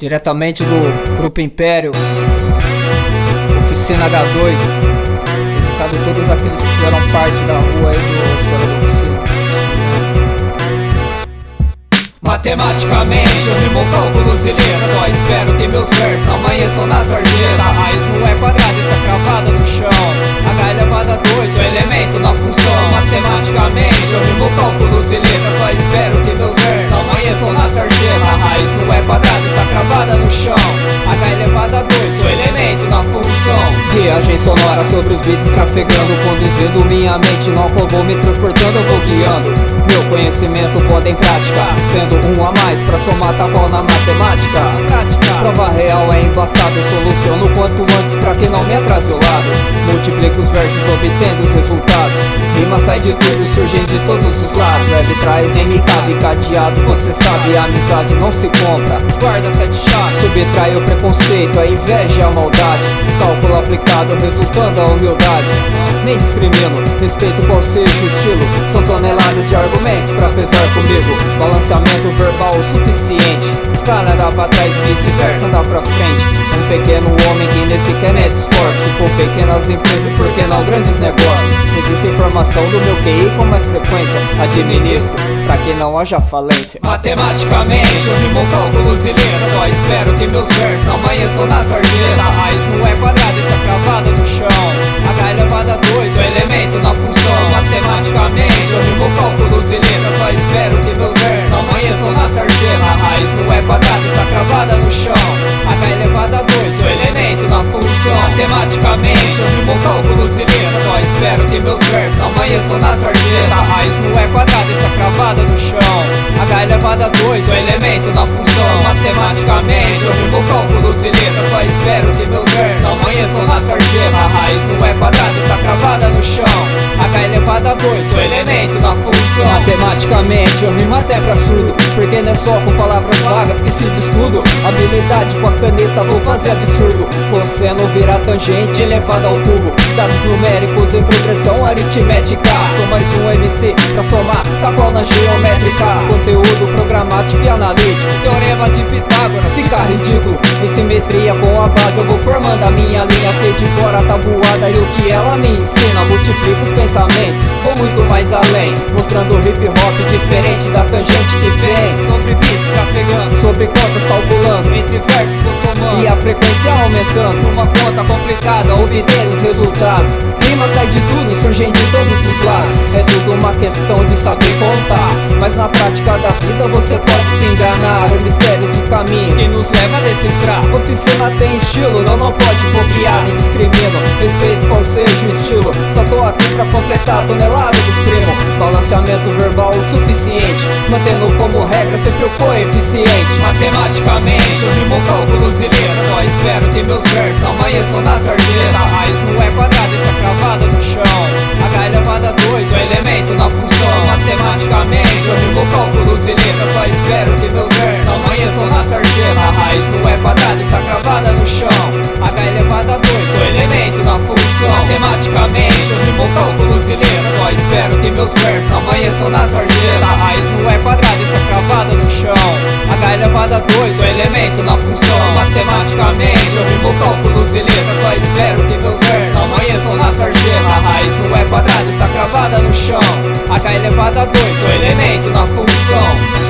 Diretamente do Grupo Império, Oficina H2, dedicado a todos aqueles que fizeram parte da rua aí do História da Oficina. Matematicamente eu rimo cálculos e letras Só espero que meus versos amanheçam na sarjeta A raiz não é quadrada, está cravada no chão. H elevado a 2, o elemento na função. Matematicamente eu rimo sonora sobre os beats trafegando Conduzindo minha mente, não vou me transportando, eu vou guiando. Meu conhecimento pondo em prática Sendo um a mais pra somar tal qual na matemática. Prática. Prova real é embaçado, eu soluciono quanto antes pra que não me atrase o lado. Multiplico os versos obtendo os resultados. Rima sai de tudo, surgem de todos os lados. Web traz nem me cabe, cadeado você sabe A amizade não se compra, guarda sete Subtrai o preconceito, a inveja e a maldade. Cálculo aplicado resultando a humildade. Nem discrimino, respeito qual seja o estilo. São toneladas de argumentos pra pesar comigo. Balanceamento verbal o suficiente. Cara dá pra trás, vice-versa dá pra frente. Um pequeno nesse quer é esforço Com pequenas empresas, porque não grandes negócios. Revista informação do meu QI com mais frequência Administro, pra que não haja falência. Matematicamente eu rimo cálculos e Só espero que meus versos amanheçam na sarjeta. A raiz não é quadrada, está cravada no chão. H elevado a 2, o elemento na função. Matematicamente E letras Só espero que meus versos amanheçam na sarjeta. A raiz não é quadrada, está cravada no chão. H elevado a 2, o elemento na função Matematicamente eu rimo cálculos e Só espero que meus versos amanheçam na sarjeta. A raiz não é quadrada, está cravada no chão. H elevado a 2, o elemento na função Matematicamente eu rimo até pra surdo Porque não é só com palavras vagas que se descudo. Habilidade com a caneta vou fazer absurdo. Cosseno virar tangente elevado ao cubo Dados numéricos em progressão aritmética. Sou mais um MC pra somar, tá qual na geométrica. Conteúdo programático e analítico. Teorema de Pitágoras, fica ridículo. Em simetria com a base eu vou formando a minha linha. Sei de cor a tabuada e o que ela me ensina. Multiplico os pensamentos, vou muito mais além. Mostrando hip hop diferente da tangente que vem. Sobre beats trafegando, Sobre contas calculando. Entre versos vou somando. E a frequência aumentando. Uma conta complicada, obter os resultados. Rima sai de tudo, surgem de todos os lados. É tudo uma questão de saber contar. Mas na prática da vida você pode se enganar. O mistério caminho. Que nos leva a decifrar? Oficina tem estilo, não, não pode copiar Nem discrimino, respeito qual seja o estilo Só tô aqui pra completar tonelada dos primo Balanceamento verbal o suficiente Mantendo como regra sempre o coeficiente. Matematicamente eu rimo cálculos e letras. Só espero que meus versos amanheçam na sarjeta. A raiz não é quadrada, está cravada espero que meus versos amanheçam na sarjeta A raiz não é quadrada, está cravada no chão. H elevado a 2, o elemento na função Matematicamente eu rimo cálculos e letras. Só espero que meus versos amanheçam na sarjeta A raiz não é quadrada, está cravada no chão. H elevado a 2, o elemento na função